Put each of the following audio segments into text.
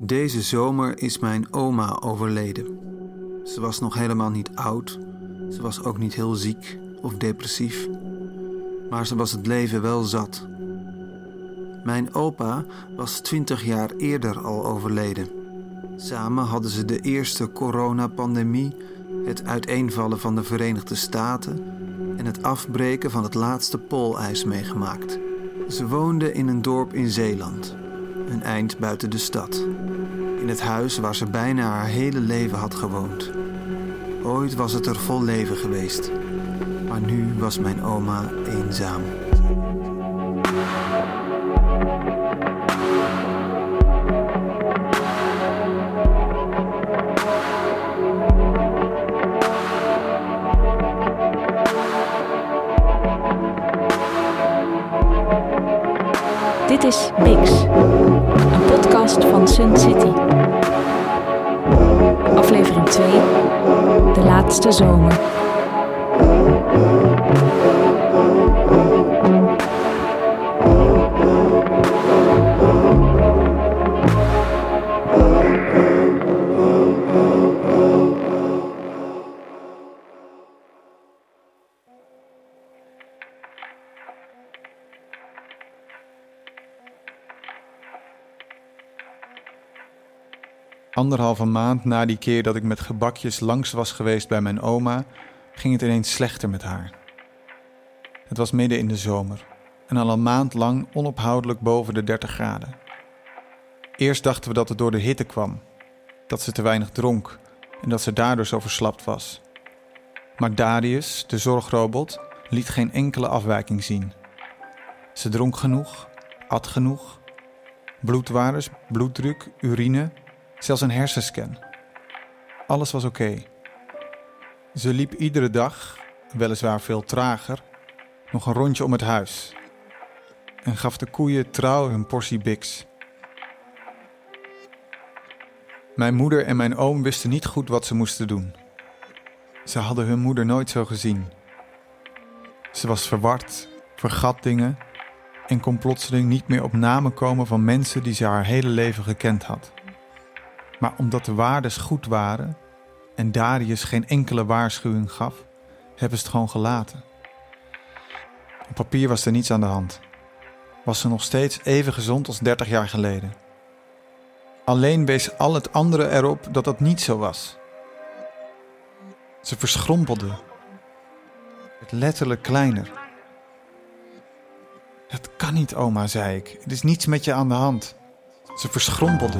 Deze zomer is mijn oma overleden. Ze was nog helemaal niet oud. Ze was ook niet heel ziek of depressief. Maar ze was het leven wel zat. Mijn opa was twintig jaar eerder al overleden. Samen hadden ze de eerste coronapandemie, het uiteenvallen van de Verenigde Staten en het afbreken van het laatste poolijs meegemaakt. Ze woonden in een dorp in Zeeland, een eind buiten de stad. In het huis waar ze bijna haar hele leven had gewoond. Ooit was het er vol leven geweest, maar nu was mijn oma eenzaam. Van Sun City. Aflevering 2, de laatste zomer. Anderhalve maand na die keer dat ik met gebakjes langs was geweest bij mijn oma, ging het ineens slechter met haar. Het was midden in de zomer en al een maand lang onophoudelijk boven de 30 graden. Eerst dachten we dat het door de hitte kwam, dat ze te weinig dronk en dat ze daardoor zo verslapt was. Maar Darius, de zorgrobot, liet geen enkele afwijking zien. Ze dronk genoeg, at genoeg. Bloedwaardes, bloeddruk, urine Zelfs een hersenscan. Alles was oké. Ze liep iedere dag, weliswaar veel trager, nog een rondje om het huis. En gaf de koeien trouw hun portie biks. Mijn moeder en mijn oom wisten niet goed wat ze moesten doen. Ze hadden hun moeder nooit zo gezien. Ze was verward, vergat dingen en kon plotseling niet meer op namen komen van mensen die ze haar hele leven gekend had. Maar omdat de waardes goed waren en Darius geen enkele waarschuwing gaf, hebben ze het gewoon gelaten. Op papier was er niets aan de hand. Was ze nog steeds even gezond als 30 jaar geleden. Alleen wees al het andere erop dat dat niet zo was. Ze verschrompelde. Het letterlijk kleiner. Het kan niet, oma, zei ik. Er is niets met je aan de hand. Ze verschrompelde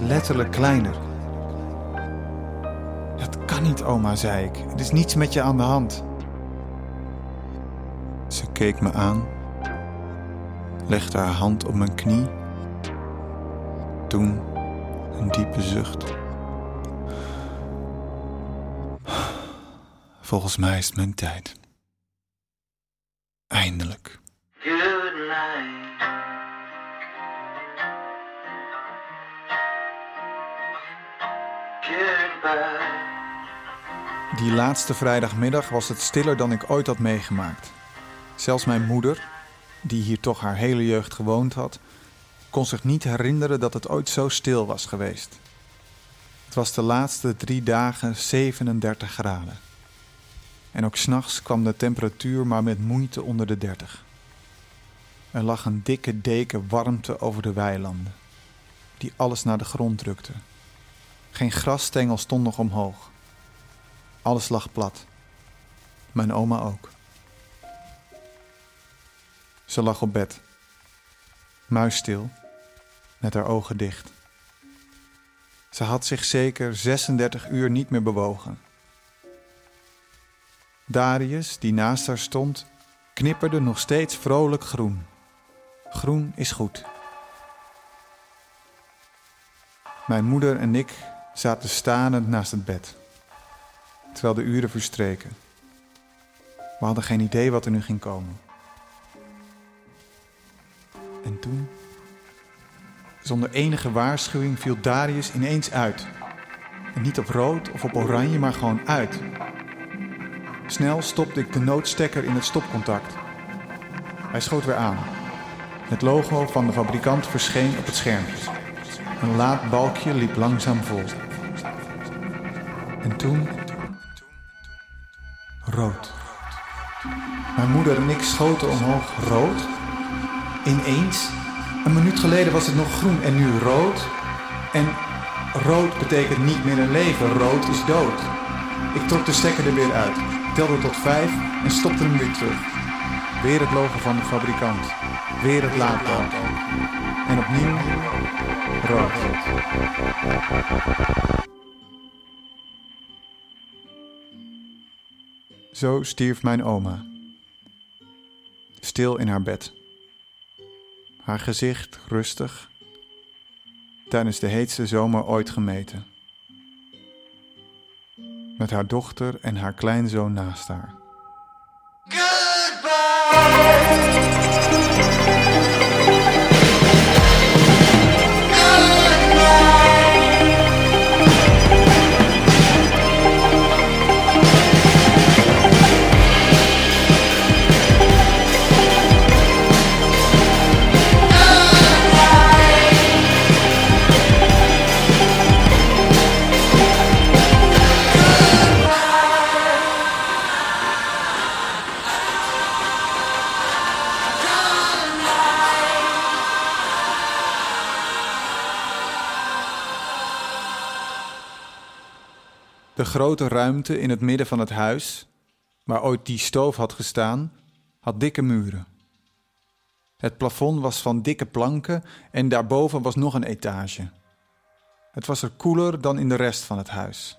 letterlijk kleiner. Het kan niet, oma, zei ik. Er is niets met je aan de hand. Ze keek me aan, legde haar hand op mijn knie. Toen een diepe zucht. Volgens mij is het mijn tijd. Eindelijk. Good night. Die laatste vrijdagmiddag was het stiller dan ik ooit had meegemaakt. Zelfs mijn moeder, die hier toch haar hele jeugd gewoond had, kon zich niet herinneren dat het ooit zo stil was geweest. Het was de laatste drie dagen 37 graden. En ook s'nachts kwam de temperatuur maar met moeite onder de 30. Er lag een dikke deken warmte over de weilanden, die alles naar de grond drukte. Geen grasstengel stond nog omhoog. Alles lag plat. Mijn oma ook. Ze lag op bed, muisstil, met haar ogen dicht. Ze had zich zeker 36 uur niet meer bewogen. Darius, die naast haar stond, knipperde nog steeds vrolijk groen. Groen is goed. Mijn moeder en ik zaten stanend naast het bed, terwijl de uren verstreken. We hadden geen idee wat er nu ging komen. En toen, zonder enige waarschuwing, viel Darius ineens uit. En niet op rood of op oranje, maar gewoon uit. Snel stopte ik de noodstekker in het stopcontact. Hij schoot weer aan. Het logo van de fabrikant verscheen op het schermpje. Een laad balkje liep langzaam vol. En toen. rood. Mijn moeder en ik schoten omhoog rood. Ineens. Een minuut geleden was het nog groen en nu rood. En rood betekent niet meer een leven. Rood is dood. Ik trok de stekker er weer uit, telde tot vijf en stopte hem weer terug. Weer het logo van de fabrikant. Weer het laadpaal. En opnieuw rood. Zo stierf mijn oma. Stil in haar bed. Haar gezicht rustig. Tijdens de heetste zomer ooit gemeten. Met haar dochter en haar kleinzoon naast haar. De grote ruimte in het midden van het huis, waar ooit die stoof had gestaan, had dikke muren. Het plafond was van dikke planken en daarboven was nog een etage. Het was er koeler dan in de rest van het huis.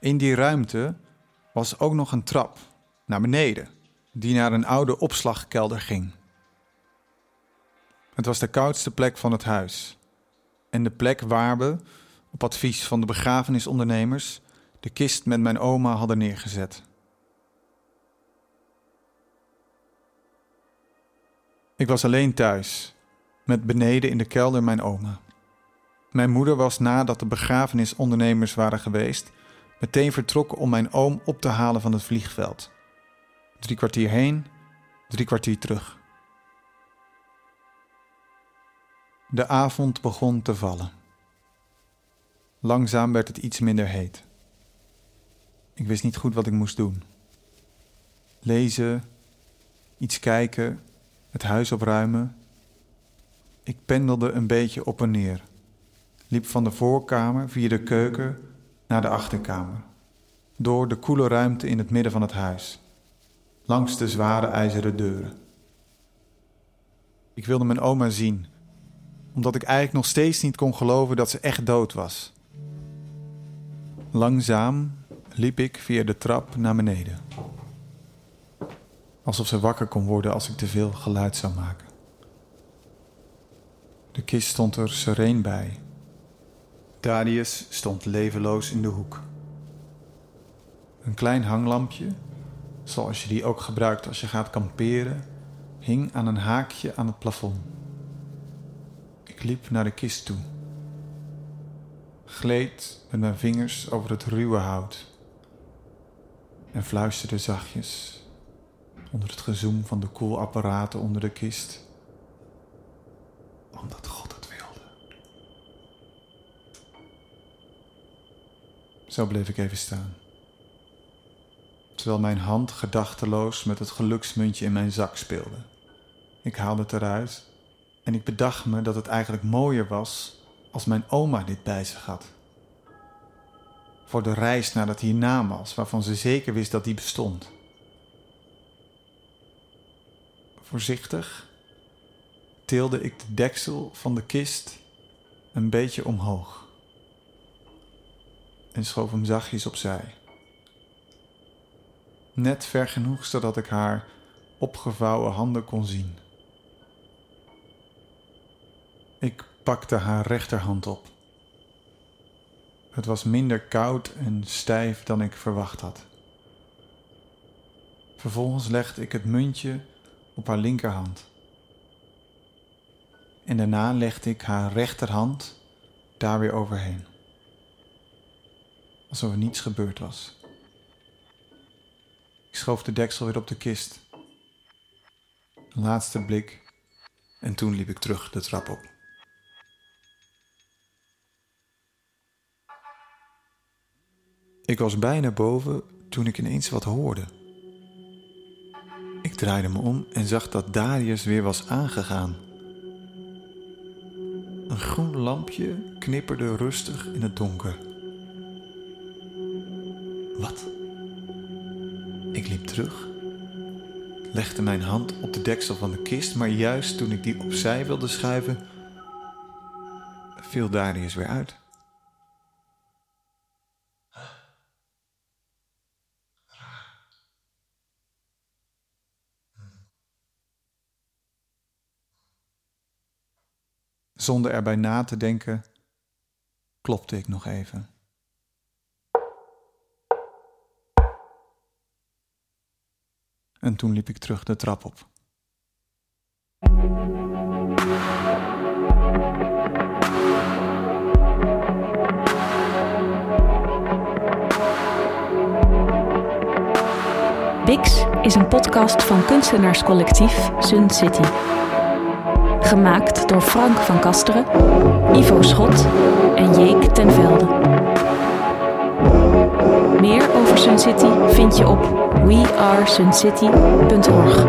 In die ruimte was ook nog een trap naar beneden, die naar een oude opslagkelder ging. Het was de koudste plek van het huis en de plek waar we, op advies van de begrafenisondernemers, de kist met mijn oma hadden neergezet. Ik was alleen thuis, met beneden in de kelder mijn oma. Mijn moeder was nadat de begrafenisondernemers waren geweest, meteen vertrokken om mijn oom op te halen van het vliegveld. Drie kwartier heen, drie kwartier terug. De avond begon te vallen. Langzaam werd het iets minder heet. Ik wist niet goed wat ik moest doen. Lezen, iets kijken, het huis opruimen. Ik pendelde een beetje op en neer. Liep van de voorkamer via de keuken naar de achterkamer. Door de koele ruimte in het midden van het huis. Langs de zware ijzeren deuren. Ik wilde mijn oma zien, omdat ik eigenlijk nog steeds niet kon geloven dat ze echt dood was. Langzaam liep ik via de trap naar beneden. Alsof ze wakker kon worden als ik te veel geluid zou maken. De kist stond er sereen bij. Darius stond levenloos in de hoek. Een klein hanglampje, zoals je die ook gebruikt als je gaat kamperen, hing aan een haakje aan het plafond. Ik liep naar de kist toe gleed met mijn vingers over het ruwe hout en fluisterde zachtjes onder het gezoem van de koelapparaten onder de kist. Omdat God het wilde. Zo bleef ik even staan. Terwijl mijn hand gedachteloos met het geluksmuntje in mijn zak speelde. Ik haalde het eruit en ik bedacht me dat het eigenlijk mooier was als mijn oma dit bij zich had. Voor de reis naar dat hiernamaals, waarvan ze zeker wist dat die bestond. Voorzichtig tilde ik de deksel van de kist een beetje omhoog en schoof hem zachtjes opzij. Net ver genoeg zodat ik haar opgevouwen handen kon zien. Ik pakte haar rechterhand op. Het was minder koud en stijf dan ik verwacht had. Vervolgens legde ik het muntje op haar linkerhand. En daarna legde ik haar rechterhand daar weer overheen. Alsof er niets gebeurd was. Ik schoof de deksel weer op de kist. Een laatste blik en toen liep ik terug de trap op. Ik was bijna boven toen ik ineens wat hoorde. Ik draaide me om en zag dat Darius weer was aangegaan. Een groen lampje knipperde rustig in het donker. Wat? Ik liep terug, legde mijn hand op de deksel van de kist, maar juist toen ik die opzij wilde schuiven, viel Darius weer uit. Zonder erbij na te denken, klopte ik nog even. En toen liep ik terug de trap op. Bix is een podcast van kunstenaarscollectief Sun City. Gemaakt door Frank van Kasteren, Ivo Schot en Jeek ten Velde. Meer over Sun City vind je op wearesuncity.org.